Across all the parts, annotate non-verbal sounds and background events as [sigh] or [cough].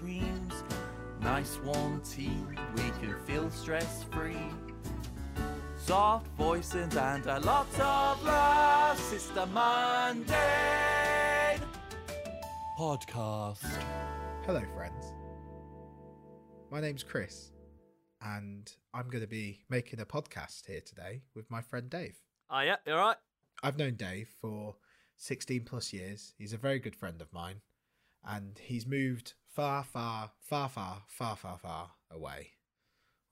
dreams. Nice warm tea, we can feel stress free. Soft voices and a lot of love. Sister the Monday podcast. Hello, friends. My name's Chris, and I'm going to be making a podcast here today with my friend Dave. Oh yeah, you all right? I've known Dave for 16 plus years. He's a very good friend of mine, and he's moved far, far, far, far, far, far, far away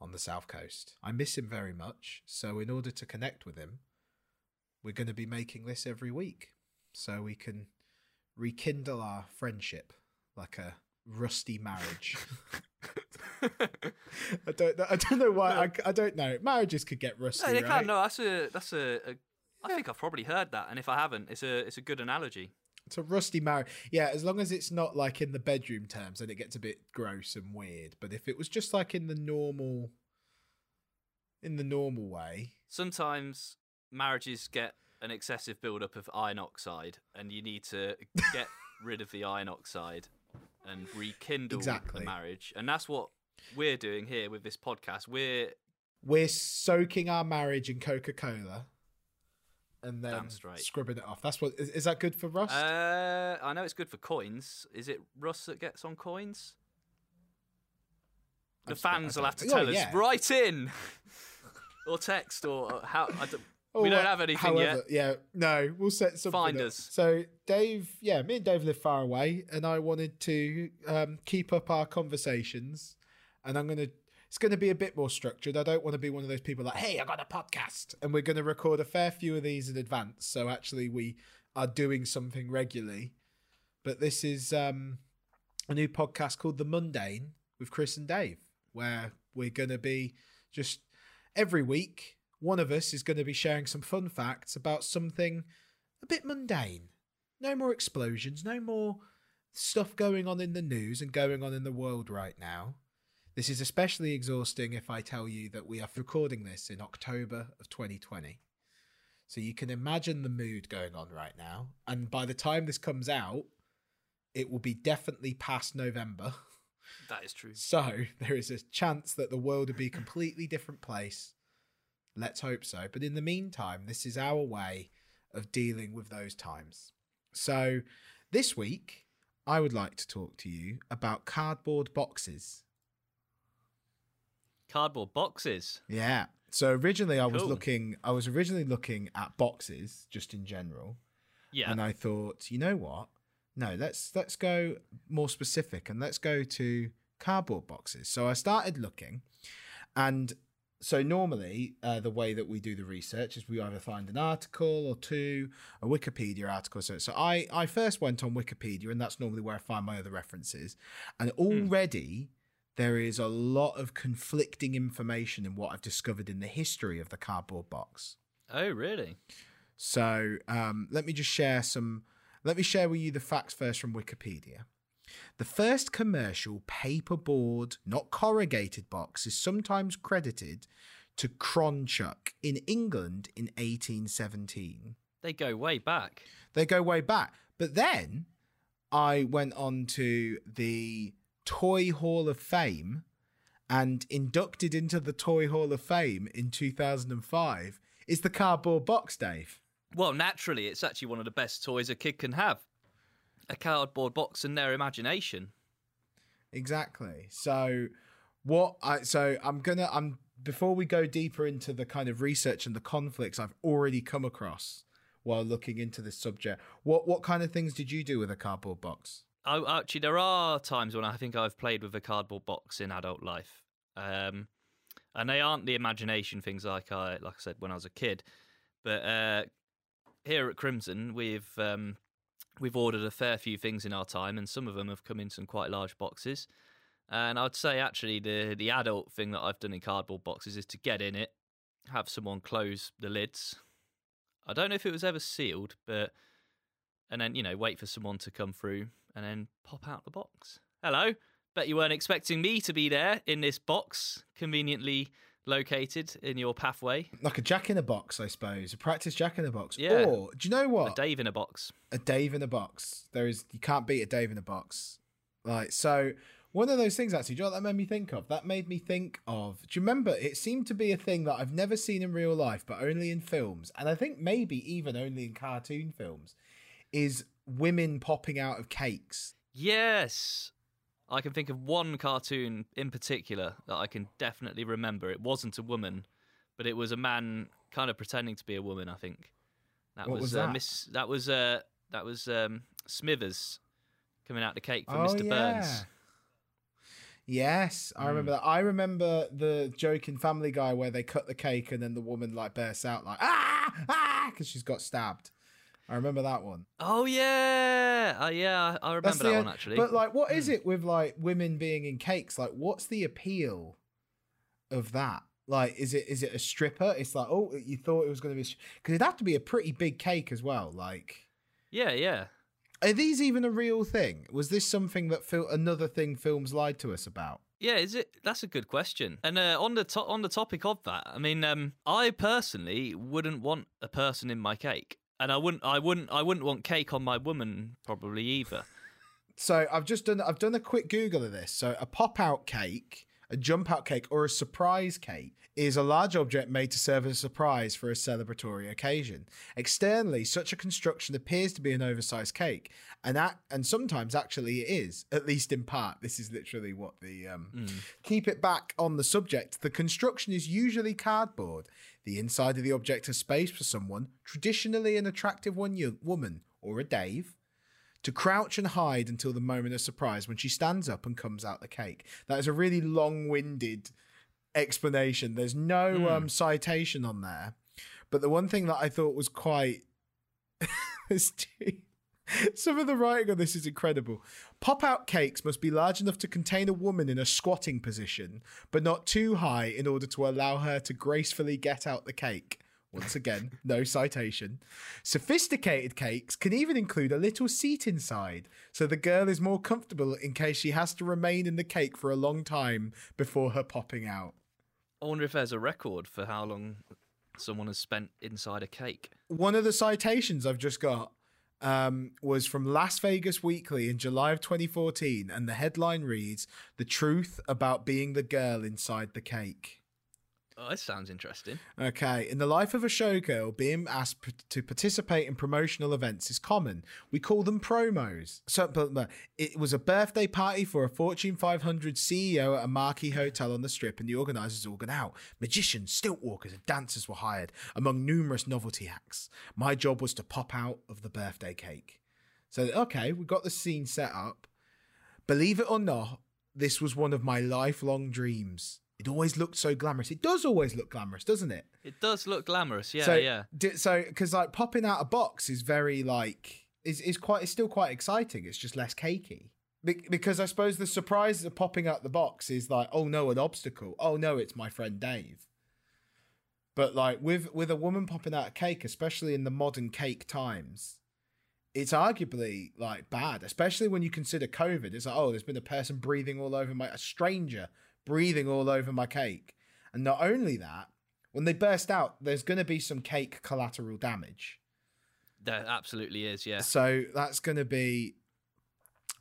on the south coast. I miss him very much, so in order to connect with him, we're going to be making this every week so we can rekindle our friendship like a rusty marriage. [laughs] I don't know. I don't know why. I, I don't know. Marriages could get rusty. No, they right? can. No, that's a that's a. a I think I've probably heard that, and if I haven't, it's a it's a good analogy. It's a rusty marriage. Yeah, as long as it's not like in the bedroom terms, then it gets a bit gross and weird. But if it was just like in the normal, in the normal way, Sometimes marriages get an excessive buildup of iron oxide, and you need to get [laughs] rid of the iron oxide and rekindle Exactly. the marriage, and that's what we're doing here with this podcast. We're we're soaking our marriage in Coca Cola, and then scrubbing it off. That's what. Is, is that good for rust? uh, I know it's good for coins. Is it rust that gets on coins? The fans will have to Oh, tell us. yeah. Write in. [laughs] or text or how. I don't, Oh, we don't well, have anything however, yet. Yeah, no, we'll set something. Find up. us. So Dave, yeah, me and Dave live far away, and I wanted to um, keep up our conversations, and I'm gonna. It's going to be a bit more structured. I don't want to be one of those people like, "Hey, I got a podcast," and we're going to record a fair few of these in advance. So actually, we are doing something regularly. But this is um, a new podcast called The Mundane with Chris and Dave, where we're going to be just every week, one of us is going to be sharing some fun facts about something a bit mundane. No more explosions, no more stuff going on in the news and going on in the world right now. This is especially exhausting if I tell you that we are recording this in October of 2020. So you can imagine the mood going on right now. And by the time this comes out, it will be definitely past November. [laughs] That is true. So there is a chance that the world would be a completely different place. Let's hope so. But in the meantime, this is our way of dealing with those times. So this week, I would like to talk to you about cardboard boxes. Cardboard boxes. Yeah. So originally I was Cool. looking I was originally looking at boxes just in general. Yeah. And I thought, you know what? No, let's let's go more specific and let's go to cardboard boxes. So I started looking, and so normally uh, the way that we do the research is we either find an article or two, a Wikipedia article. So so I I first went on Wikipedia, and that's normally where I find my other references, and already. There is a lot of conflicting information in what I've discovered in the history of the cardboard box. oh, really? So um, let me just share some. Let me share with you the facts first from Wikipedia. The first commercial paperboard, not corrugated box, is sometimes credited to Cronchuck in England in 1817. They go way back. They go way back. But then I went on to the Toy Hall of Fame and inducted into the Toy Hall of Fame in 2005 is the cardboard box, Dave. Well, naturally, it's actually one of the best toys a kid can have. A cardboard box and their imagination. Exactly. So what I so I'm gonna I'm before we go deeper into the kind of research and the conflicts I've already come across while looking into this subject. What what kind of things did you do with a cardboard box? Oh, actually, there are times when I think I've played with a cardboard box in adult life, um, and they aren't the imagination things like I like I said when I was a kid. But uh, here at Crimson, we've um, we've ordered a fair few things in our time, and some of them have come in some quite large boxes. And I'd say actually the the adult thing that I've done in cardboard boxes is to get in it, have someone close the lids. I don't know if it was ever sealed, but and then you know wait for someone to come through and then pop out the box. Hello. Bet you weren't expecting me to be there in this box, conveniently located in your pathway. Like a jack in a box, I suppose. A practice jack in a box. Yeah. Or do you know what? A? Dave in a box. a Dave in a box. There is you can't beat a Dave in a box. Like so, One of those things, actually, do you know what that made me think of? That made me think of. Do you remember? It seemed to be a thing that I've never seen in real life, but only in films, and I think maybe even only in cartoon films, is women popping out of cakes. Yes. I can think of one cartoon in particular that I can definitely remember. It wasn't a woman, but it was a man kind of pretending to be a woman, I think. That What was uh, that? Miss that was uh that was um Smithers coming out the cake for Oh, Mr. Burns. Yes, I remember that. I remember the joke in Family Guy where they cut the cake and then the woman like bursts out like ah ah because she's got stabbed. I remember that one. Oh yeah. Uh, yeah, I remember That's that the- one actually. But like, what is Hmm. it with like women being in cakes? Like, what's the appeal of that? Like, is it is it a stripper? It's like, oh, you thought it was going to be because it'd have to be a pretty big cake as well. Like, yeah, yeah. are these even a real thing? Was this something that fil- another thing films lied to us about? Yeah, is it? That's a good question. And uh, on the to- on the topic of that, I mean, um, I personally wouldn't want a person in my cake, and I wouldn't, I wouldn't, I wouldn't want cake on my woman probably either. So I've just done I've done a quick Google of this. So a pop out cake, a jump out cake, or a surprise cake is a large object made to serve as a surprise for a celebratory occasion. Externally, such a construction appears to be an oversized cake, and that and sometimes actually it is, at least in part. This is literally what the um, keep it back on the subject. The construction is usually cardboard. The inside of the object has space for someone, traditionally an attractive one young woman or a Dave to crouch and hide until the moment of surprise when she stands up and comes out the cake. That is a really long-winded explanation. There's no um, citation on there, but the one thing that I thought was quite [laughs] [laughs] some of the writing on this is incredible. Pop-out cakes must be large enough to contain a woman in a squatting position, but not too high in order to allow her to gracefully get out the cake. Once again, [laughs] no citation. Sophisticated cakes can even include a little seat inside, so the girl is more comfortable in case she has to remain in the cake for a long time before her popping out. I wonder if there's a record for how long someone has spent inside a cake. One of the citations I've just got um, was from Las Vegas Weekly in July of 2014, and the headline reads The Truth About Being the Girl Inside the Cake. Oh, that sounds interesting. Okay, in the life of a showgirl, being asked p- to participate in promotional events is common. We call them promos. So, but, but it was a birthday party for a Fortune 500 CEO at a marquee hotel on the strip, and the organisers all got out. Magicians, stilt walkers, and dancers were hired, among numerous novelty acts. My job was to pop out of the birthday cake. So, okay, we got the scene set up. Believe it or not, this was one of my lifelong dreams. It always looked so glamorous. It does always look glamorous, doesn't it? It does look glamorous. Yeah, so, yeah. di- so because like popping out a box is very like is is quite it's still quite exciting. It's just less cakey. Be- because I suppose the surprise of popping out the box is like, oh no, an obstacle. Oh no, it's my friend Dave. But like with with a woman popping out a cake, especially in the modern cake times, it's arguably like bad, especially when you consider COVID. It's like, oh, there's been a person breathing all over my a stranger breathing all over my cake. And not only that, when they burst out, there's going to be some cake collateral damage. There absolutely is. Yeah. So that's going to be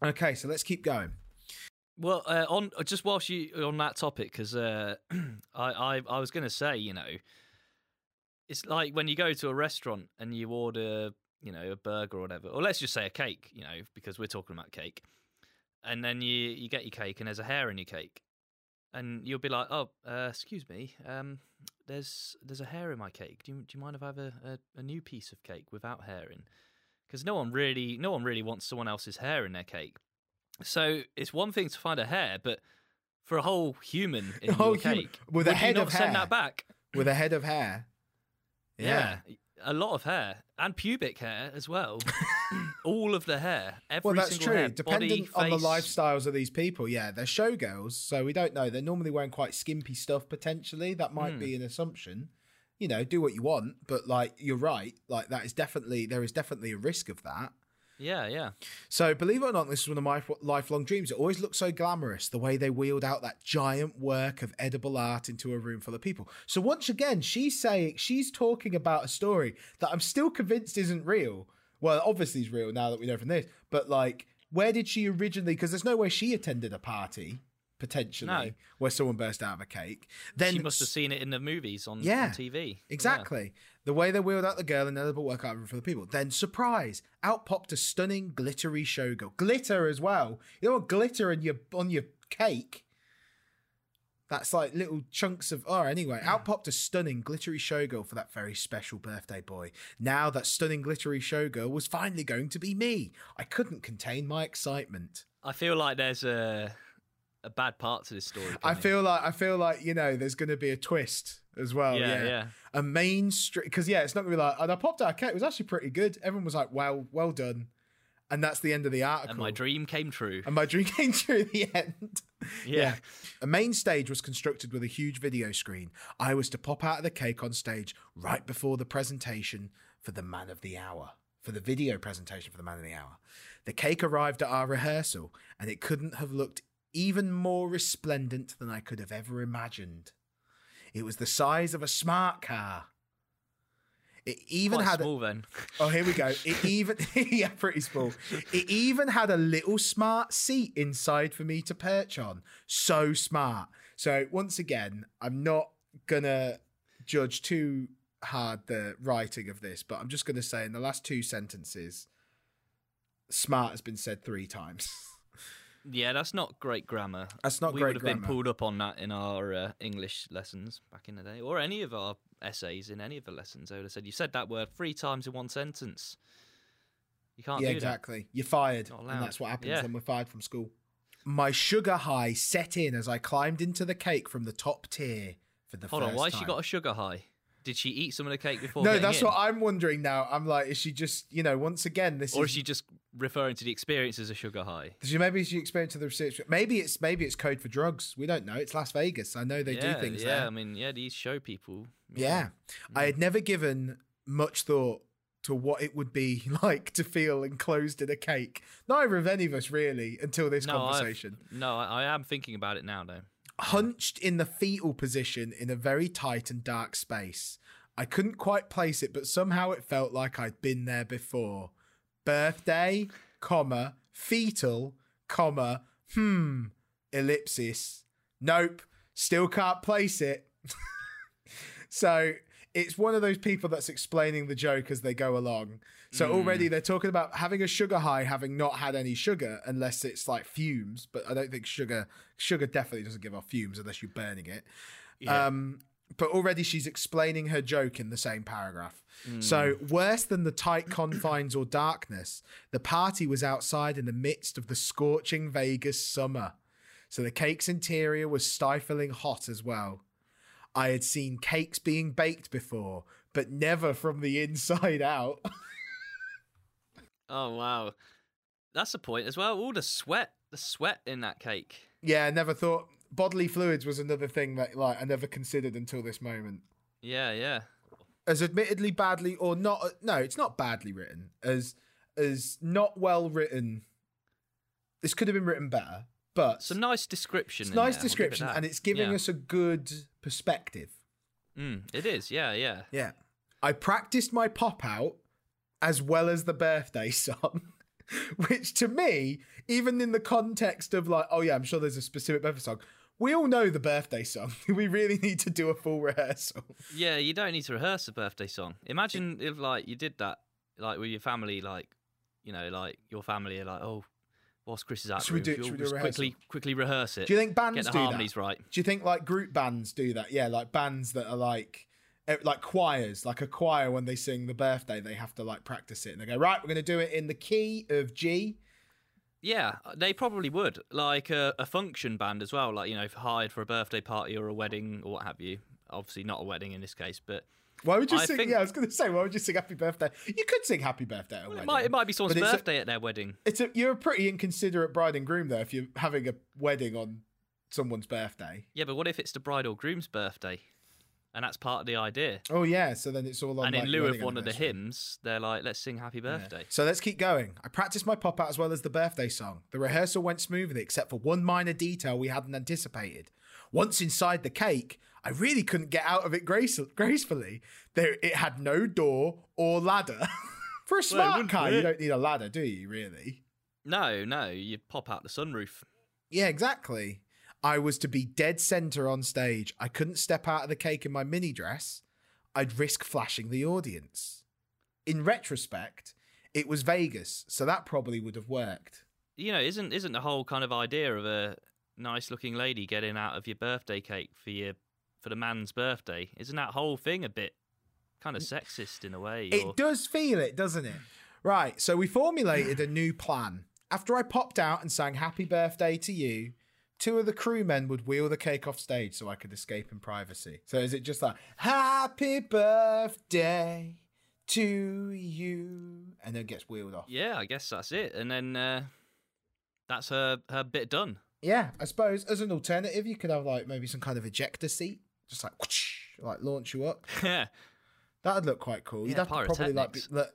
okay. So let's keep going. Well, uh, on just whilst you on that topic, because uh, [clears throat] I, I I was going to say, you know, it's like when you go to a restaurant and you order, you know, a burger or whatever, or let's just say a cake, you know, because we're talking about cake, and then you you get your cake and there's a hair in your cake, and you'll be like, oh, uh, excuse me, um, there's there's a hair in my cake. Do you do you mind if I have a, a, a new piece of cake without hair in? Because no one really no one really wants someone else's hair in their cake. So it's one thing to find a hair, but for a whole human [laughs] in A whole your human- cake, with a head of send that back? With a head of hair. Yeah. A lot of hair and pubic hair as well. [laughs] All of the hair, every Well, that's single true. hair, Depending body, on the lifestyles of these people, yeah, they're showgirls, so we don't know. They're normally wearing quite skimpy stuff. Potentially, that might Hmm. be an assumption. You know, do what you want, but like you're right. Like that is definitely there is definitely a risk of that. Yeah, yeah. So, believe it or not, this is one of my lifelong dreams. It always looks so glamorous the way they wheeled out that giant work of edible art into a room full of people. So, once again, she's saying she's talking about a story that I'm still convinced isn't real. Well, obviously, it's real now that we know from this, but like where did she originally? Because there's no way she attended a party potentially No. where someone burst out of a cake. Then she must have seen it in the movies on, Yeah, on TV. Exactly. The way they wheeled out the girl and the other work out for the people. Then surprise, out popped a stunning glittery showgirl. Glitter as well. You know what glitter on your on your cake? That's like little chunks of oh anyway, out popped a stunning glittery showgirl for that very special birthday boy. Now that stunning glittery showgirl was finally going to be me. I couldn't contain my excitement. I feel like there's a a bad part to this story. I feel like I feel like you know there's going to be a twist as well. Yeah, Yeah, yeah. A main street because yeah, it's not going to be like. And I popped out a cake. It was actually pretty good. Everyone was like, "Well, well done," and that's the end of the article. and my dream came true. And my dream [laughs] came true at the end. yeah. A main stage was constructed with a huge video screen. I was to pop out of the cake on stage right before the presentation for the man of the hour, for the video presentation for the man of the hour. The cake arrived at our rehearsal, and it couldn't have looked even more resplendent than I could have ever imagined. It was the size of a smart car. It even Quite had a- then. Oh, here we go. It [laughs] even [laughs] yeah, pretty small. It even had a little smart seat inside for me to perch on. So smart. So once again, I'm not gonna judge too hard the writing of this, but I'm just gonna say in the last two sentences, smart has been said three times. [laughs] Yeah, that's not great grammar. That's not we great would have been pulled up on that in our uh, English lessons back in the day, or any of our essays in any of the lessons. They would have said, "You said that word three times in one sentence. You can't do that. yeah, exactly. You're fired, and that's what happens Yeah. when we're fired from school. My sugar high set in as I climbed into the cake from the top tier for the. Hold first on, why time. she got a sugar high? Did she eat some of the cake before? No, that's in? what I'm wondering now. I'm like, is she just, you know, once again, this Or is is she just referring to the experience as a sugar high? She maybe she experienced the research. Maybe it's maybe it's code for drugs. We don't know. It's Las Vegas. I know they yeah, do things yeah. there. I mean, yeah, these show people. yeah. I Mm. had never given much thought to what it would be [laughs] like to feel enclosed in a cake. Neither of any of us really until this No, I've- conversation. No, I, I am thinking about it now, though. Hunched in the fetal position in a very tight and dark space. I couldn't quite place it, but somehow it felt like I'd been there before. Birthday, comma, fetal, comma, hmm, ellipsis. Nope, still can't place it. [laughs] so it's one of those people that's explaining the joke as they go along. So already they're talking about having a sugar high, having not had any sugar, unless it's like fumes. But I don't think sugar sugar definitely doesn't give off fumes unless you're burning it. Um, but already she's explaining her joke in the same paragraph. So, worse than the tight [clears throat] confines or darkness, the party was outside in the midst of the scorching Vegas summer. So, the cake's interior was stifling hot as well. I had seen cakes being baked before, but never from the inside out. [laughs] Oh wow, that's the point as well. All the sweat, the sweat in that cake. yeah, I never thought bodily fluids was another thing that like I never considered until this moment. Yeah, yeah. as admittedly badly or not no it's not badly written as as not well written this could have been written better but Some nice description. it's nice there, I'll it description and it's giving Yeah. us a good perspective Mm, it is. Yeah, yeah. yeah i practiced my pop out as well as the birthday [laughs] song which to me even in the context of like oh yeah i'm sure there's a specific birthday song we all know the birthday song [laughs] we really need to do a full rehearsal Yeah, you don't need to rehearse a birthday song. Imagine if like you did that, like with your family, like you know, like your family are like, oh, whilst Chris is out, Should we do- should we do quickly, quickly rehearse it. do you think bands get the do that? harmonies right? Do you think like group bands do that? Yeah, like bands that are like eh, like choirs, like a choir when they sing the birthday, they have to like practice it and they go, right, we're going to do it in the key of G. Yeah, uh, they probably would. Like a, a function band as well, like you know, if hired for a birthday party or a wedding or what have you. Obviously, not a wedding in this case, but Why would you I sing? think- Yeah, I was going to say, why would you sing Happy Birthday? You could sing Happy Birthday at a it wedding. might it might be someone's it's a- birthday at their wedding. It's a you're a pretty inconsiderate bride and groom though if you're having a wedding on someone's birthday. Yeah, but what if it's the bride or groom's birthday, and that's part of the idea? Oh yeah, so then it's all on. and in lieu of one of the hymns, they're like, "Let's sing Happy Birthday." So let's keep going. I practiced my pop out as well as the birthday song. The rehearsal went smoothly, except for one minor detail we hadn't anticipated. Once inside the cake, I really couldn't get out of it grace- gracefully. There, it had no door or ladder. [laughs] for a smart wouldn't car, you don't need a ladder, do you? Really? No, no, you'd pop out the sunroof. Yeah, exactly. I was to be dead center on stage. I couldn't step out of the cake in my mini dress. I'd risk flashing the audience. In retrospect, it was Vegas, so that probably would have worked. You know, isn't isn't the whole kind of idea of a nice looking lady getting out of your birthday cake for your for the man's birthday? Isn't that whole thing a bit kind of sexist in a way? It does feel it, doesn't it? Right, so we formulated a new plan. After I popped out and sang happy birthday to you, two of the crewmen would wheel the cake off stage so I could escape in privacy. So is it just like happy birthday to you and then gets wheeled off? Yeah, I guess that's it. And then uh, that's her her bit done. Yeah, I suppose as an alternative you could have like maybe some kind of ejector seat, just like whoosh, like launch you up. [laughs] Yeah. That'd look quite cool. You'd Yeah, have to probably like be, look,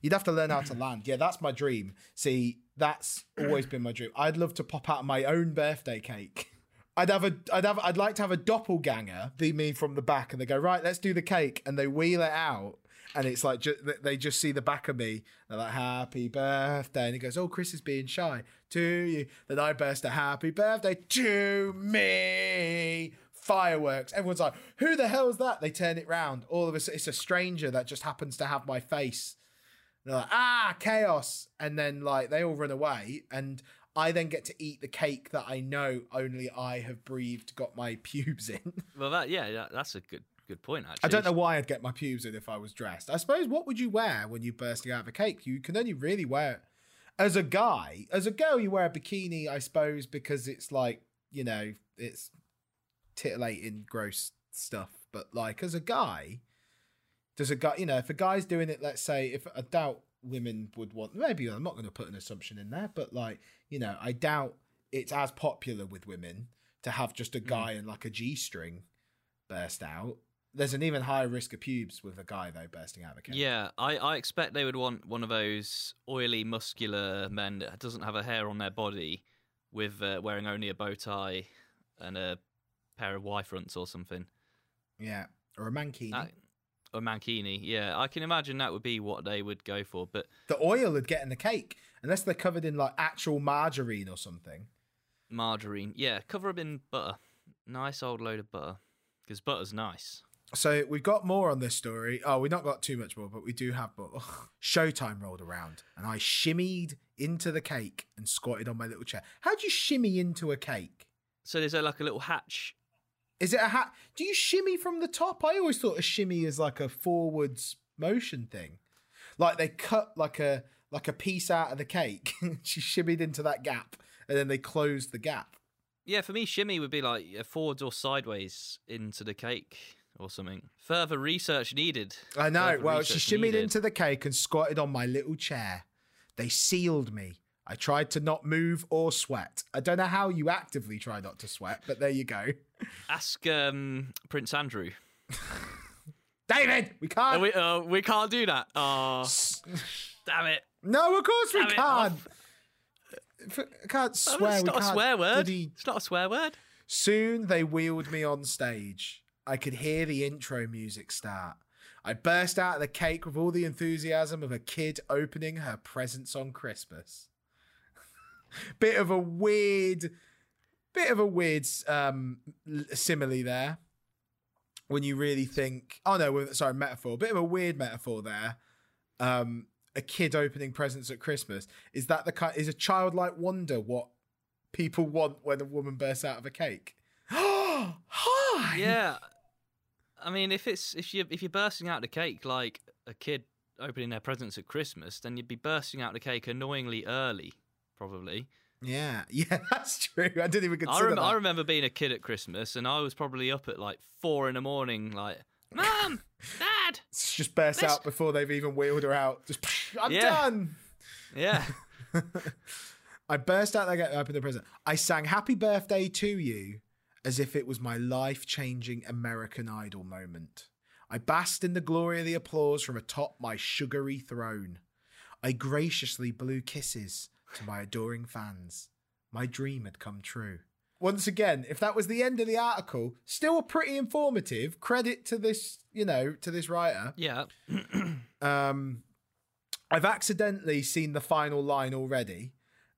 you'd have to learn how to land. Yeah, that's my dream. See, that's always been my dream. I'd love to pop out my own birthday cake. [laughs] I'd have a, I'd have, I'd like to have a doppelganger be me from the back, and they go right, let's do the cake, and they wheel it out, and it's like ju- they just see the back of me. They're like happy birthday, and he goes, oh, Chris is being shy to you. Then I burst a happy birthday to me. Fireworks. Everyone's like, who the hell is that? They turn it round. All of a sudden, it's a stranger that just happens to have my face. They're like, ah, chaos. And then like they all run away. And I then get to eat the cake that I know only I have breathed, got my [laughs] pubes in. Well, that yeah, that, that's a good good point. Actually, I don't know why I'd get my pubes in if I was dressed. I suppose what would you wear when you're bursting out of a cake? You can only really wear it as a guy. As a girl, you wear a bikini, I suppose, because it's like, you know, it's titillating, gross stuff. But like as a guy, does a guy, you know, if a guy's doing it, let's say, if I doubt women would want, maybe I'm not going to put an assumption in there, but like, you know, I doubt it's as popular with women to have just a guy in like a G string burst out. There's an even higher risk of pubes with a guy though bursting out of a cake. Yeah, I, I expect they would want one of those oily, muscular men that doesn't have a hair on their body, with uh, wearing only a bow tie and a pair of Y fronts or something. yeah, or a mankini. That, or mankini. Yeah, I can imagine that would be what they would go for. But the oil would get in the cake unless they're covered in like actual margarine or something. margarine, yeah, cover them in butter. Nice old load of butter, because butter's nice. So we've got more on this story. Oh, we've not got too much more, but we do have more. [laughs] Showtime rolled around and I shimmied into the cake and squatted on my little chair. How do you shimmy into a cake? So there's a, like a little hatch. Is it a hat? Do you shimmy from the top? I always thought a shimmy is like a forwards motion thing. Like they cut like a like a piece out of the cake. [laughs] she shimmied into that gap and then they closed the gap. Yeah, for me, shimmy would be like uh, forwards or sideways into the cake or something. Further research needed. I know. Further Well, she shimmied needed. into the cake and squatted on my little chair. They sealed me. I tried to not move or sweat. I don't know how you actively try not to sweat, but there you go. Ask um, Prince Andrew. [laughs] David, we can't. Uh, we, uh, we can't do that. Oh, damn it. no, of course we Damn it, can't. I can't swear. it's not a swear word. bloody- It's not a swear word. Soon they wheeled me on stage. I could hear the intro music start. I burst out of the cake with all the enthusiasm of a kid opening her presents on Christmas. [laughs] bit of a weird, bit of a weird um, simile there. When you really think, oh no, sorry, metaphor. Bit of a weird metaphor there. Um, a kid opening presents at Christmas is that the kind is a childlike wonder what people want when a woman bursts out of a cake. [gasps] Hi. Yeah. I mean, if it's if you if you're bursting out the cake like a kid opening their presents at Christmas, then you'd be bursting out the cake annoyingly early, probably. Yeah. [laughs] Yeah, that's true. I didn't even I, consider rem- that. I remember being a kid at Christmas, and I was probably up at like four in the morning, like, [laughs] "Mum, Dad, It's just burst Let's- out before they've even wheeled her out. Just, I'm Yeah. done. yeah." [laughs] I burst out there, opened the present. I sang "Happy Birthday" to you, as if it was my life-changing American Idol moment. I basked in the glory of the applause from atop my sugary throne. I graciously blew kisses to my adoring fans. My dream had come true. Once again, if that was the end of the article, still pretty informative. Credit to this, you know, to this writer. Yeah. [clears throat] Um, I've accidentally seen the final line already,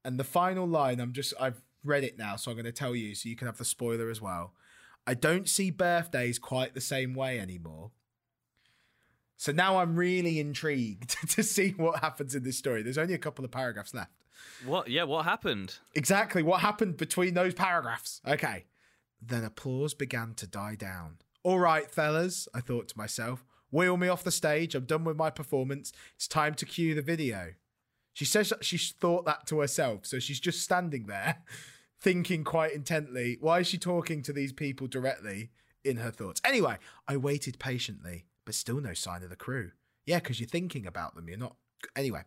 And the final line, I'm just I've read it now, so I'm going to tell you so you can have the spoiler as well. I don't see birthdays quite the same way anymore. So now I'm really intrigued [laughs] to see what happens in this story. There's only a couple of paragraphs left. What? Yeah, what happened? Exactly what happened between those paragraphs. Okay. Then applause began to die down. All right, fellas, I thought to myself, wheel me off the stage. I'm done with my performance. It's time to cue the video. She says that she thought that to herself. So she's just standing there [laughs] thinking quite intently. Why is she talking to these people directly in her thoughts? Anyway, I waited patiently, but still no sign of the crew. Yeah, because you're thinking about them. You're not. Anyway,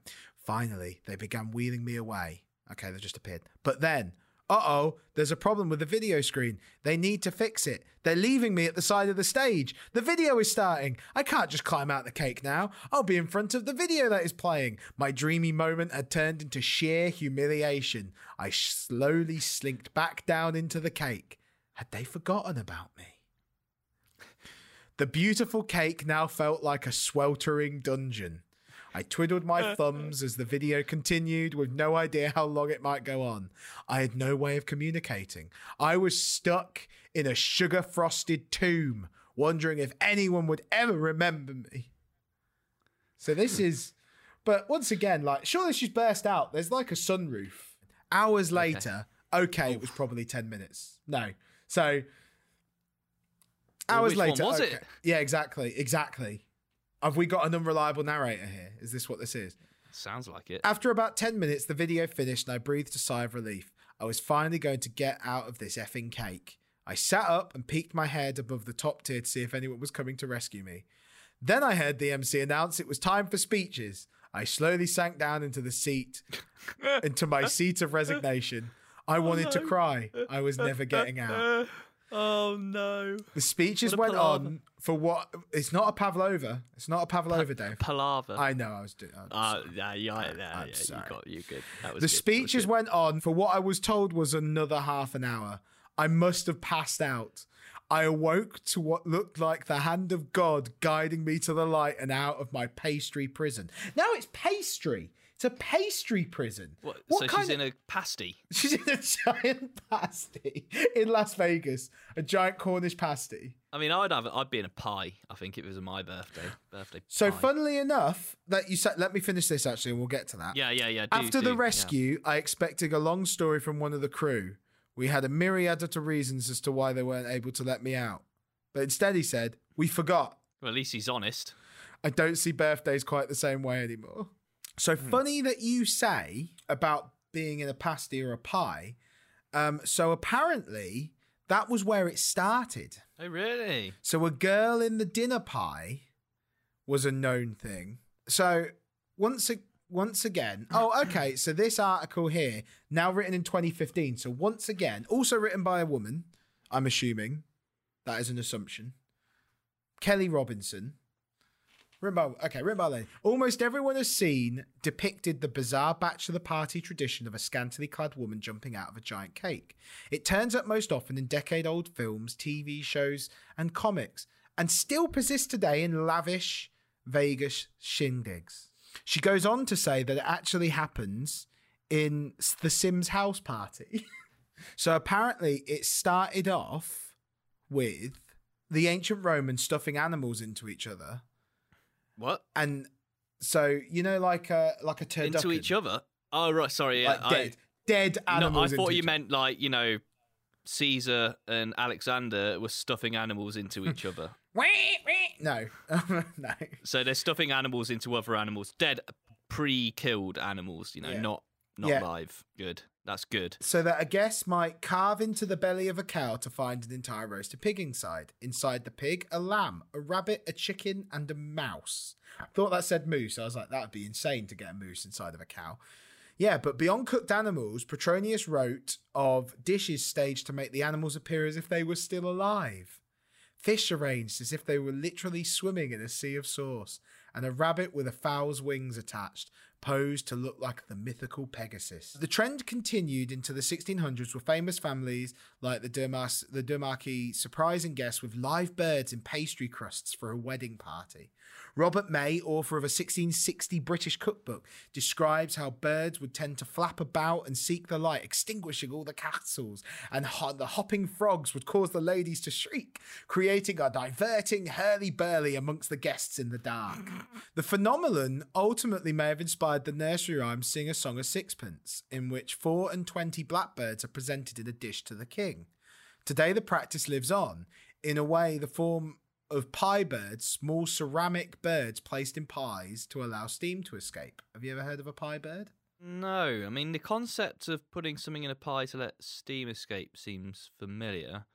finally, they began wheeling me away. Okay, they just appeared. But then, uh oh, there's a problem with the video screen. They need to fix it. They're leaving me at the side of the stage. The video is starting. I can't just climb out the cake now. I'll be in front of the video that is playing. My dreamy moment had turned into sheer humiliation. I slowly slinked back down into the cake. Had they forgotten about me? The beautiful cake now felt like a sweltering dungeon. I twiddled my uh. thumbs as the video continued with no idea how long it might go on. I had no way of communicating. I was stuck in a sugar frosted tomb, wondering if anyone would ever remember me. So this [laughs] is, but once again, like, surely she's burst out. There's like a sunroof. Hours later, okay, it was probably 10 minutes. No. So, hours one later. was okay. it? Yeah, exactly. Exactly. Have we got an unreliable narrator here? Is this what this is? Sounds like it. After about 10 minutes, the video finished and I breathed a sigh of relief. I was finally going to get out of this effing cake. I sat up and peeked my head above the top tier to see if anyone was coming to rescue me. Then I heard the MC announce it was time for speeches. I slowly sank down into the seat, into my seat of resignation. I wanted to [laughs] oh, cry. I was never getting out. [laughs] Oh no. The speeches went palaver. on for what? It's not a pavlova. It's not a pavlova, Dave. Palaver. I know. I was doing. Uh, yeah, yeah, yeah, I'm yeah. sorry. You got you good. That was The good. That was speeches went on for what I was told was another half an hour. I must have passed out. I awoke to what looked like the hand of God guiding me to the light and out of my pastry prison. Now it's pastry. It's a pastry prison. What, What so she's of- in a pasty. [laughs] She's in a giant pasty in Las Vegas, a giant Cornish pasty. I mean, I'd have. I'd be in a pie. I think if it was my birthday. Birthday. So, pie. funnily enough, that you said, let me finish this actually, and we'll get to that. Yeah, yeah, yeah. do- After do, the yeah. rescue, I expected a long story from one of the crew. We had a myriad of reasons as to why they weren't able to let me out. But instead, he said, We forgot. Well, at least he's honest. I don't see birthdays quite the same way anymore. So funny that you say about being in a pasty or a pie. Um, so apparently, that was where it started. Oh, really? So a girl in the dinner pie was a known thing. So once a- once again, [coughs] oh okay, so this article here now written in 2015. So once again, also written by a woman, I'm assuming. That is an assumption. Kelly Robinson. Written okay, by lady. Almost everyone has seen depicted the bizarre bachelor party tradition of a scantily clad woman jumping out of a giant cake. It turns up most often in decade old films, TV shows, and comics, and still persists today in lavish Vegas shindigs. She goes on to say that it actually happens in the Sims house party. [laughs] so apparently, it started off with the ancient Romans stuffing animals into each other What? and so you know like a like a turducken, Into each other? Oh, right. Sorry. Yeah, like I- dead dead No, I thought you meant like you know, Caesar and Alexander were stuffing animals into each other. [laughs] other. no [laughs] no So they're stuffing animals into other animals, dead, pre-killed animals. You know, Yeah. not not Yeah. live. Good. That's good. so that a guest might carve into the belly of a cow to find an entire roasted pig inside. Inside the pig a lamb a rabbit a chicken and a mouse. I thought that said moose. I was like that would be insane to get a moose inside of a cow. Yeah, but beyond cooked animals, Petronius wrote of dishes staged to make the animals appear as if they were still alive. Fish arranged as if they were literally swimming in a sea of sauce, and a rabbit with a fowl's wings attached, posed to look like the mythical Pegasus. The trend continued into the 1600s with famous families like the Dermas, the Dermarki surprising guests with live birds in pastry crusts for a wedding party. Robert May, author of a 1660 British cookbook, describes how birds would tend to flap about and seek the light, extinguishing all the castles, and ho- the hopping frogs would cause the ladies to shriek, creating a diverting hurly-burly amongst the guests in the dark. [laughs] the phenomenon ultimately may have inspired the nursery rhyme Sing a Song of Sixpence, in which four and twenty blackbirds are presented in a dish to the king. Today, the practice lives on in a way the form of pie birds, small ceramic birds placed in pies to allow steam to escape. Have you ever heard of a pie bird? No, I mean the concept of putting something in a pie to let steam escape seems familiar.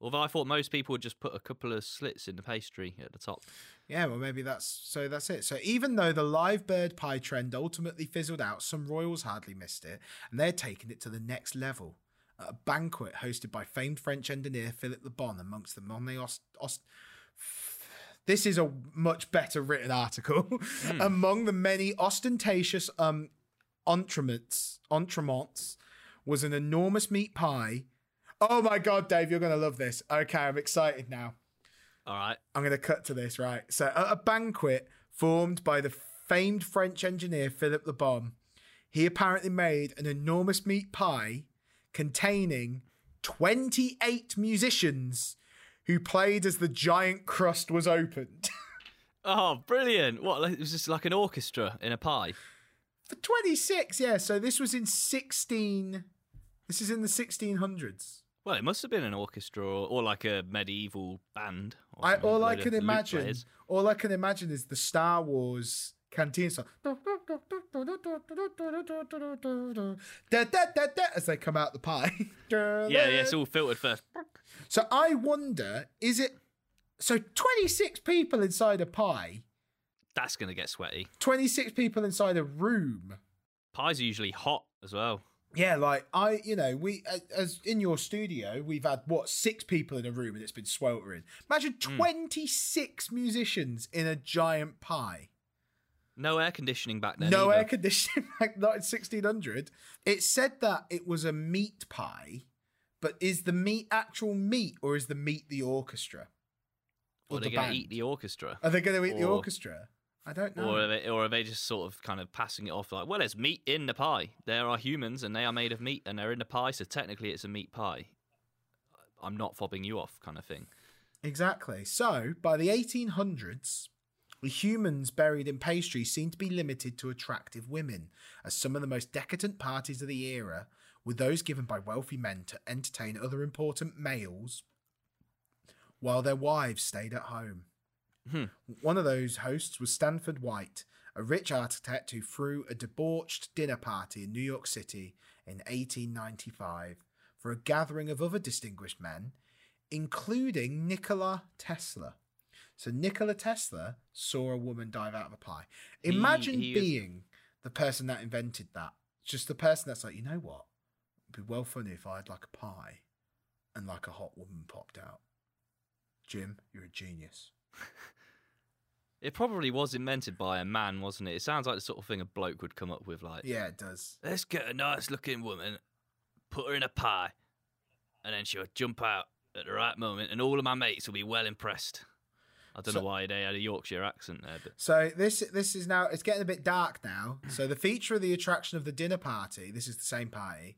Although I thought most people would just put a couple of slits in the pastry at the top. Yeah, well, maybe that's so. That's it. So even though the live bird pie trend ultimately fizzled out, some royals hardly missed it, and they're taking it to the next level. At a banquet hosted by famed French engineer Philip Le Bon amongst the Monet Ost. Ost- this is a much better written article. [laughs] Among the many ostentatious um entremets, was an enormous meat pie. Oh my god, Dave, you're gonna love this. Okay, I'm excited now. All right. I'm going to cut to this, right? So, at a banquet formed by the famed French engineer Philip Le Bon, he apparently made an enormous meat pie containing 28 musicians who played as the giant crust was opened. [laughs] Oh, brilliant! What? like- It was just like an orchestra in a pie. For 26, yeah. So, this was in 16. This is in the 1600s. Well, it must have been an orchestra or, or like a medieval band. Or I, all I can imagine, all I can imagine is the Star Wars canteen song. As they come out the pie. Yeah, yeah, it's all filtered first. So I wonder, is it so 26 people inside a pie, That's gonna get sweaty. 26 people inside a room. Pies are usually hot as well. Yeah, like I, you know, we as in your studio, we've had what six people in a room and it's been sweltering. Imagine 26 musicians in a giant pie. No air conditioning back then. no either. air conditioning [laughs] back not in 1600 it said that it was a meat pie but is the meat actual meat or is the meat the orchestra Or Or they're the going to eat the orchestra. are they going to eat the orchestra i don't know Or are, they, or are they just sort of kind of passing it off like, well, there's meat in the pie. There are humans and they are made of meat and they're in the pie, so technically it's a meat pie. I'm not fobbing you off, kind of thing. exactly so by the 1800s the humans buried in pastry seemed to be limited to attractive women as some of the most decadent parties of the era were those given by wealthy men to entertain other important males while their wives stayed at home Hmm. One of those hosts was Stanford White, a rich architect who threw a debauched dinner party in New York City in 1895 for a gathering of other distinguished men, including Nikola Tesla. So Nikola Tesla saw a woman dive out of a pie. Imagine he is- being the person that invented that. Just the person that's like, you know what? It'd be well funny if I had like a pie and like a hot woman popped out. Jim, you're a genius. It probably was invented by a man, wasn't it? It sounds like the sort of thing a bloke would come up with, like, Yeah, it does. let's get a nice looking woman, put her in a pie, and then she'll jump out at the right moment, and all of my mates will be well impressed. I don't So- know why they had a Yorkshire accent there, but So this this is now it's getting a bit dark now. So the feature of the attraction of the dinner party, this is the same party,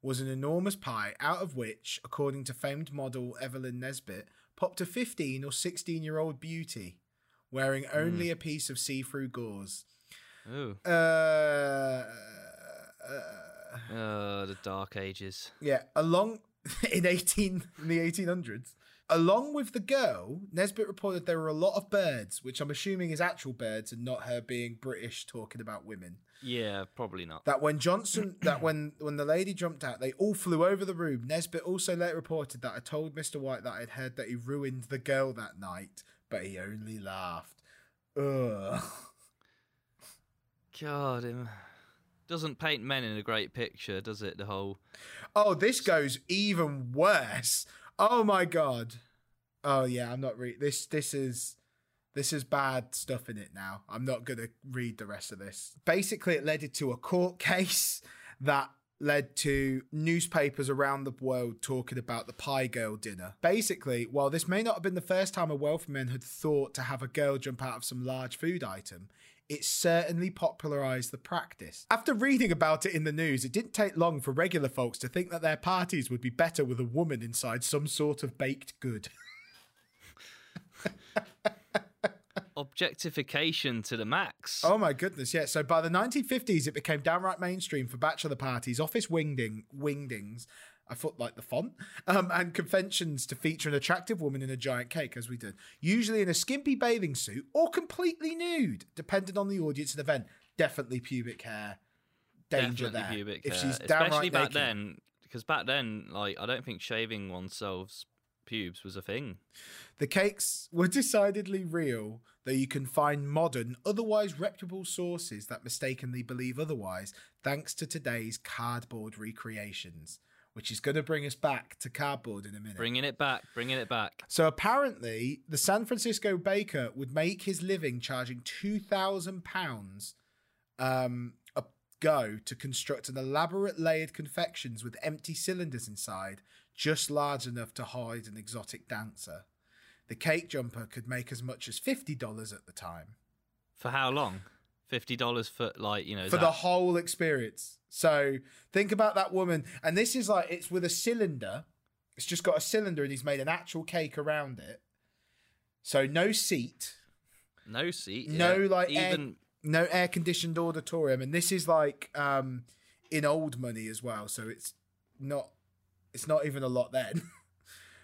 was an enormous pie out of which, according to famed model Evelyn Nesbit, popped a 15 or 16 year old beauty wearing only a piece of see-through gauze. Ooh. Uh, uh, oh, the dark ages. Yeah, along [laughs] in eighteen in the eighteen hundreds. Along with the girl, Nesbit reported there were a lot of birds, which I'm assuming is actual birds and not her being British talking about women. Yeah, probably not. That when Johnson, [coughs] that when when the lady jumped out, they all flew over the room. Nesbit also later reported that I told Mr. White that I'd heard that he ruined the girl that night, but he only laughed. Ugh. God, it doesn't paint men in a great picture, does it? The whole Oh, this goes even worse. Oh my god. Oh yeah, I'm not read this. This is this is bad stuff in it now. I'm not gonna read the rest of this. Basically, it led to a court [laughs] case that led to newspapers around the world talking about the Pie Girl dinner. Basically, while this may not have been the first time a wealthy man had thought to have a girl jump out of some large food item, it certainly popularised the practice. After reading about it in the news, it didn't take long for regular folks to think that their parties would be better with a woman inside some sort of baked good. [laughs] Objectification to the max. Oh my goodness, yeah. So by the 1950s, it became downright mainstream for bachelor parties, office wingding, wingdings, I thought like the font, um, and conventions to feature an attractive woman in a giant cake, as we did, usually in a skimpy bathing suit or completely nude, depending on the audience and event. Definitely pubic hair. Danger Definitely there. if hair. she's Especially back naked. then, because back then, like, I don't think shaving oneself's pubes was a thing. The cakes were decidedly real, though you can find modern, otherwise reputable sources that mistakenly believe otherwise, thanks to today's cardboard recreations, which is going to bring us back to cardboard in a minute. Bringing it back, bringing it back. so apparently, the San Francisco baker would make his living charging two thousand pounds um, a go to construct an elaborate layered confections with empty cylinders inside, just large enough to hide an exotic dancer. The cake jumper could make as much as fifty dollars at the time For how long? Fifty dollars for like you know for the whole experience. So think about that woman, and this is like it's with a cylinder. It's just got a cylinder, and he's made an actual cake around it. So no seat, no seat, no yeah. like air, even no air conditioned auditorium, and this is like um in old money as well. So it's not it's not even a lot then. [laughs]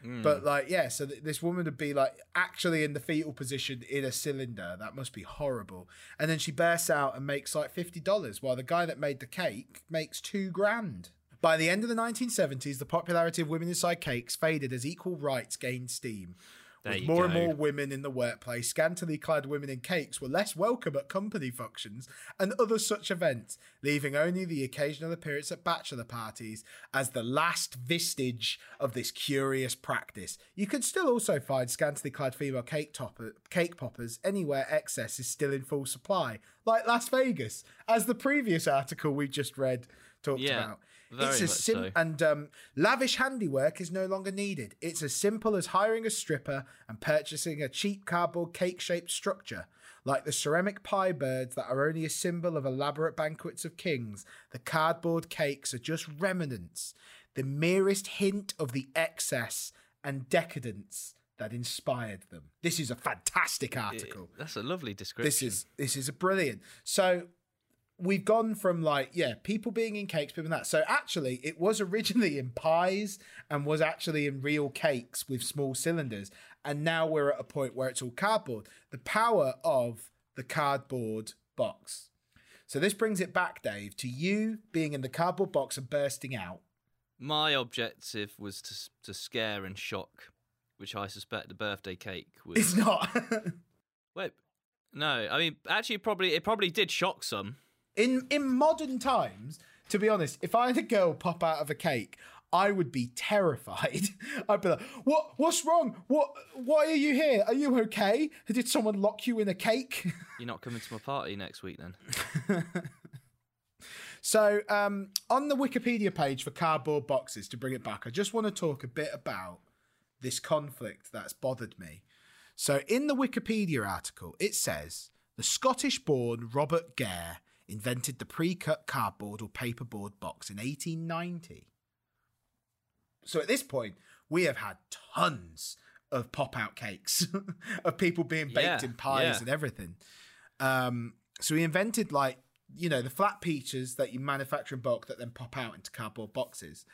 mm, But like, yeah, so th- this woman would be like actually in the fetal position in a cylinder. That must be horrible. And then she bursts out and makes like fifty dollars, while the guy that made the cake makes two grand. By the end of the 1970s, the popularity of women inside cakes faded as equal rights gained steam. There With more and more women in the workplace, scantily clad women in cakes were less welcome at company functions and other such events, leaving only the occasional appearance at bachelor parties as the last vestige of this curious practice. You can still also find scantily clad female cake topper, cake poppers anywhere excess is still in full supply, like Las Vegas, as the previous article we just read talked Yeah, about. very it's as sim- so. and um, lavish handiwork is no longer needed. It's as simple as hiring a stripper and purchasing a cheap cardboard cake shaped structure. Like the ceramic pie birds that are only a symbol of elaborate banquets of kings, the cardboard cakes are just remnants, the merest hint of the excess and decadence that inspired them. This is a fantastic article that's a lovely description. this is this is a brilliant so we've gone from like yeah people being in cakes people in that. So actually it was originally in pies and was actually in real cakes with small cylinders. And now we're at a point where it's all cardboard the power of the cardboard box. So this brings it back dave to you being in the cardboard box and bursting out. My objective was to to scare and shock, which I suspect the birthday cake was. it's not. [laughs] Wait, no, I mean actually, probably it probably did shock some. In in modern times to be honest if i had a girl pop out of a cake i would be terrified. [laughs] I'd be like what what's wrong? What why are you here? Are you okay? Did someone lock you in a cake? [laughs] You're not coming to my party next week then. [laughs] so um on the wikipedia page for cardboard boxes to bring it back i just want to talk a bit about this conflict that's bothered me. So in the wikipedia article it says the scottish born robert Gair invented the pre-cut cardboard or paperboard box in 1890 so at this point we have had tons of pop-out cakes [laughs] of people being baked Yeah, in pies yeah. and everything um, so he invented like you know the flat peaches that you manufacture in bulk that then pop out into cardboard boxes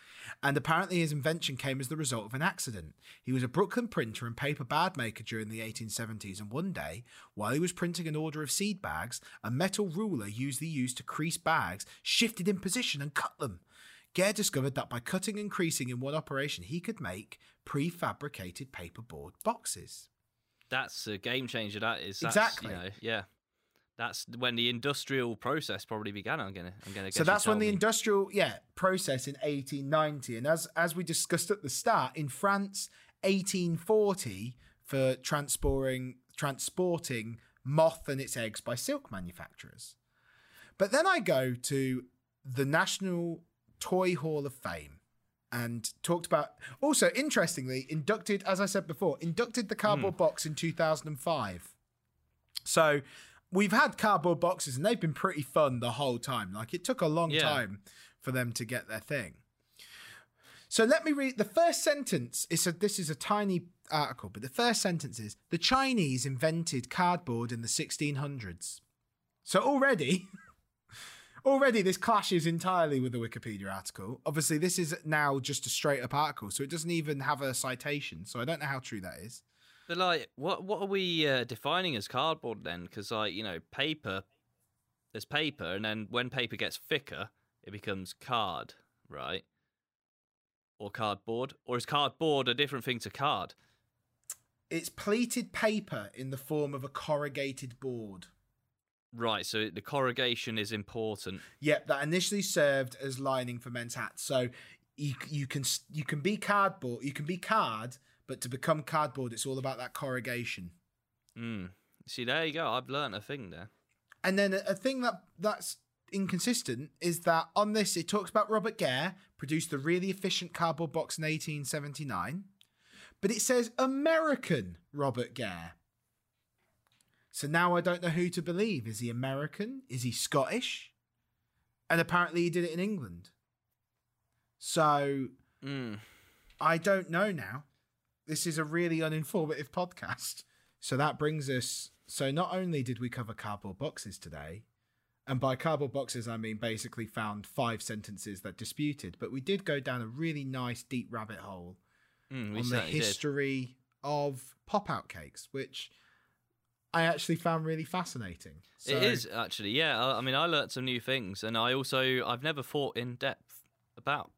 and apparently his invention came as the result of an accident he was a brooklyn printer and paper bag maker during the 1870s and one day while he was printing an order of seed bags a metal ruler usually used to crease bags shifted in position and cut them Gair discovered that by cutting and creasing in one operation, he could make prefabricated paperboard boxes. That's a game changer. That is That's, Exactly. You know, yeah. That's when the industrial process probably began. I'm gonna, I'm gonna. So that's when the me. industrial yeah process in 1890, and as as we discussed at the start, in France, 1840 for transporting transporting moth and its eggs by silk manufacturers. But then I go to the National Toy Hall of Fame and talked about also interestingly inducted as I said before inducted the hmm. cardboard box in 2005. So we've had cardboard boxes and they've been pretty fun the whole time. Like it took a long Yeah. time for them to get their thing. So let me read the first sentence. It's a this is a tiny article, but the first sentence is the Chinese invented cardboard in the 1600s. So already [laughs] already this clashes entirely with the Wikipedia article. Obviously, this is now just a straight up article, so it doesn't even have a citation. So I don't know how true that is. But like, what what are we uh, defining as cardboard then? Because like, you know, paper, there's paper, and then when paper gets thicker, it becomes card, right? Or cardboard, or is cardboard a different thing to card? It's pleated paper in the form of a corrugated board. Right. So the corrugation is important. Yep, that initially served as lining for men's hats. So you you can you can be cardboard, you can be card, but to become cardboard, it's all about that corrugation. Mm. See, there you go. I've learnt a thing there. And then a, a thing that that's inconsistent is that on this it talks about Robert Gair produced the really efficient cardboard box in 1879, but it says American Robert Gair. So now I don't know who to believe. Is he American? Is he Scottish? And apparently he did it in England. So Mm. I don't know now. This is a really uninformative podcast. So that brings us. So not only did we cover cardboard boxes today, and by cardboard boxes I mean basically found five sentences that disputed, but we did go down a really nice deep rabbit hole Mm, on the certainly did. history of pop out cakes, which I actually found really fascinating. So, It is actually, yeah. I, I mean, I learnt some new things, and I also I've never thought in depth about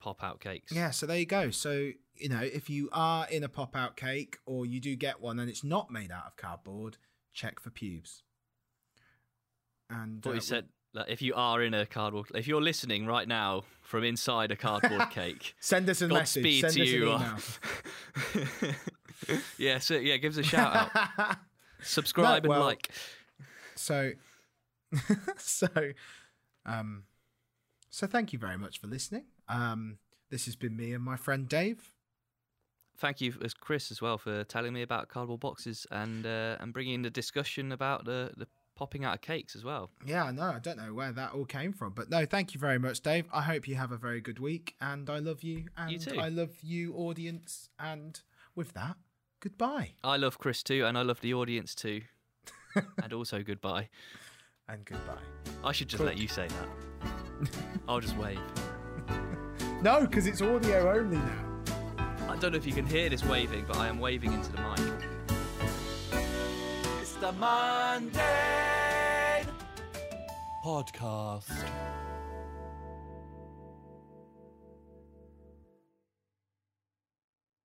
pop out cakes. Yeah, so there you go. So, you know, if you are in a pop out cake or you do get one and it's not made out of cardboard, check for pubes. And What uh, you said. Like, if you are in a cardboard, if you're listening right now from inside a cardboard [laughs] cake, send us a message. Godspeed Send to us you. an [laughs] yeah, so yeah, give us a shout out, [laughs] subscribe No, well- and like. so, so, um, so thank you very much for listening. Um, this has been me and my friend Dave. Thank you, as Chris, as well, for telling me about cardboard boxes and uh, and bringing the discussion about the the popping out of cakes as well. Yeah, I know. I don't know where that all came from, but no, thank you very much, Dave. I hope you have a very good week, and I love you, and too. I love you, audience. And with that, goodbye I love Chris too, and I love the audience too, [laughs] and also goodbye. and goodbye. I should just Cool. let you say that. I'll just wave. No, because it's audio only now. I don't know if you can hear this waving, but I am waving into the mic. It's the Monday Podcast.